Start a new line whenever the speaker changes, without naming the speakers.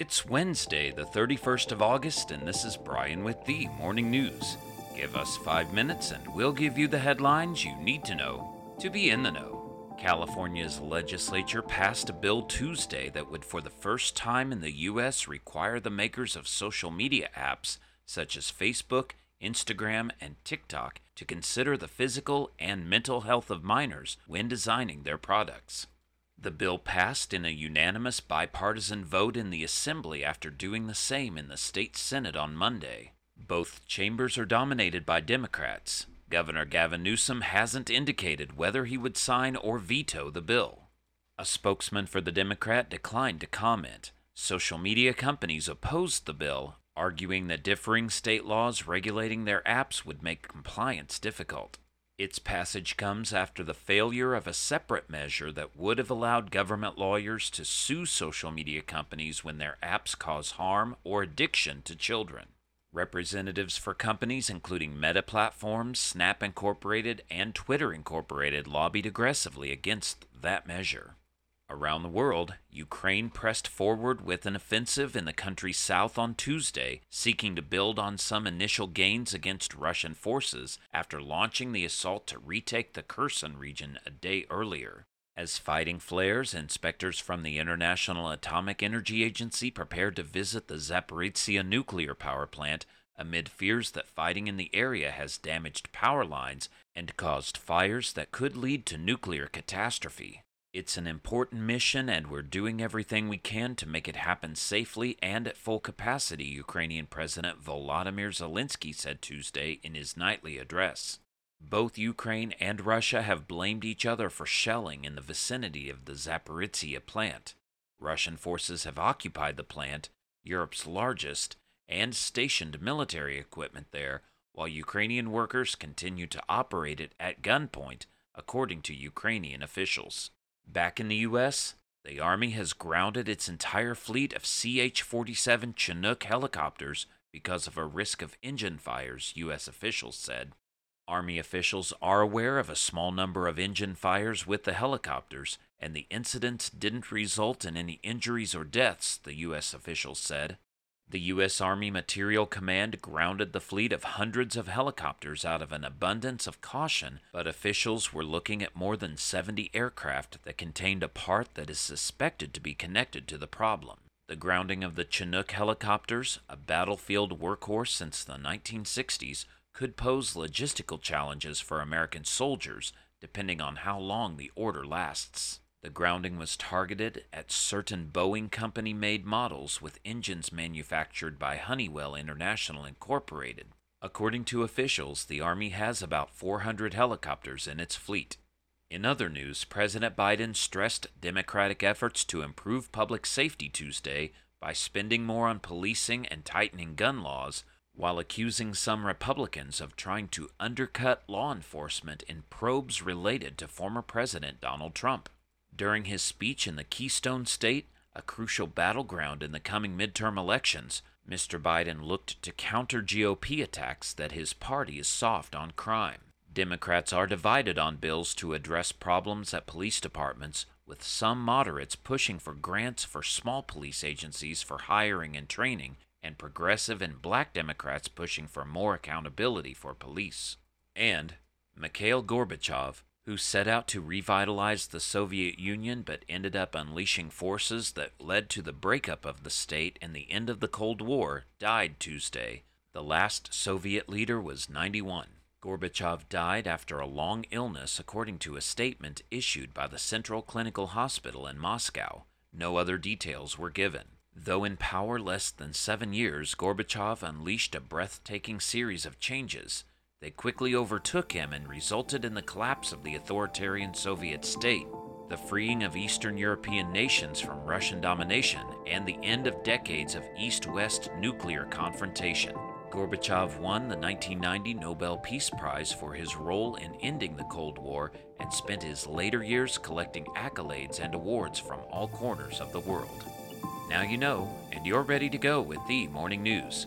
It's Wednesday, the 31st of August, and this is Brian with the Morning News. Give us five minutes and we'll give you the headlines you need to know to be in the know. California's legislature passed a bill Tuesday that would, for the first time in the U.S., require the makers of social media apps such as Facebook, Instagram, and TikTok to consider the physical and mental health of minors when designing their products. The bill passed in a unanimous bipartisan vote in the Assembly after doing the same in the state Senate on Monday. Both chambers are dominated by Democrats. Governor Gavin Newsom hasn't indicated whether he would sign or veto the bill. A spokesman for the Democrat declined to comment. Social media companies opposed the bill, arguing that differing state laws regulating their apps would make compliance difficult. Its passage comes after the failure of a separate measure that would have allowed government lawyers to sue social media companies when their apps cause harm or addiction to children. Representatives for companies including Meta Platforms, Snap Incorporated, and Twitter Incorporated lobbied aggressively against that measure. Around the world, Ukraine pressed forward with an offensive in the country's south on Tuesday, seeking to build on some initial gains against Russian forces after launching the assault to retake the Kherson region a day earlier. As fighting flares, inspectors from the International Atomic Energy Agency prepared to visit the Zaporizhia nuclear power plant amid fears that fighting in the area has damaged power lines and caused fires that could lead to nuclear catastrophe. It's an important mission, and we're doing everything we can to make it happen safely and at full capacity, Ukrainian President Volodymyr Zelensky said Tuesday in his nightly address. Both Ukraine and Russia have blamed each other for shelling in the vicinity of the Zaporizhia plant. Russian forces have occupied the plant, Europe's largest, and stationed military equipment there, while Ukrainian workers continue to operate it at gunpoint, according to Ukrainian officials. Back in the U.S., the Army has grounded its entire fleet of CH 47 Chinook helicopters because of a risk of engine fires, U.S. officials said. Army officials are aware of a small number of engine fires with the helicopters, and the incidents didn't result in any injuries or deaths, the U.S. officials said. The U.S. Army Materiel Command grounded the fleet of hundreds of helicopters out of an abundance of caution, but officials were looking at more than 70 aircraft that contained a part that is suspected to be connected to the problem. The grounding of the Chinook helicopters, a battlefield workhorse since the 1960s, could pose logistical challenges for American soldiers depending on how long the order lasts. The grounding was targeted at certain Boeing Company made models with engines manufactured by Honeywell International Incorporated. According to officials, the Army has about 400 helicopters in its fleet. In other news, President Biden stressed Democratic efforts to improve public safety Tuesday by spending more on policing and tightening gun laws, while accusing some Republicans of trying to undercut law enforcement in probes related to former President Donald Trump. During his speech in the Keystone State, a crucial battleground in the coming midterm elections, Mr. Biden looked to counter GOP attacks that his party is soft on crime. Democrats are divided on bills to address problems at police departments, with some moderates pushing for grants for small police agencies for hiring and training, and progressive and black Democrats pushing for more accountability for police. And Mikhail Gorbachev, who set out to revitalize the Soviet Union but ended up unleashing forces that led to the breakup of the state and the end of the Cold War, died Tuesday. The last Soviet leader was 91. Gorbachev died after a long illness, according to a statement issued by the Central Clinical Hospital in Moscow. No other details were given. Though in power less than seven years, Gorbachev unleashed a breathtaking series of changes they quickly overtook him and resulted in the collapse of the authoritarian Soviet state, the freeing of Eastern European nations from Russian domination, and the end of decades of East West nuclear confrontation. Gorbachev won the 1990 Nobel Peace Prize for his role in ending the Cold War and spent his later years collecting accolades and awards from all corners of the world. Now you know, and you're ready to go with the morning news.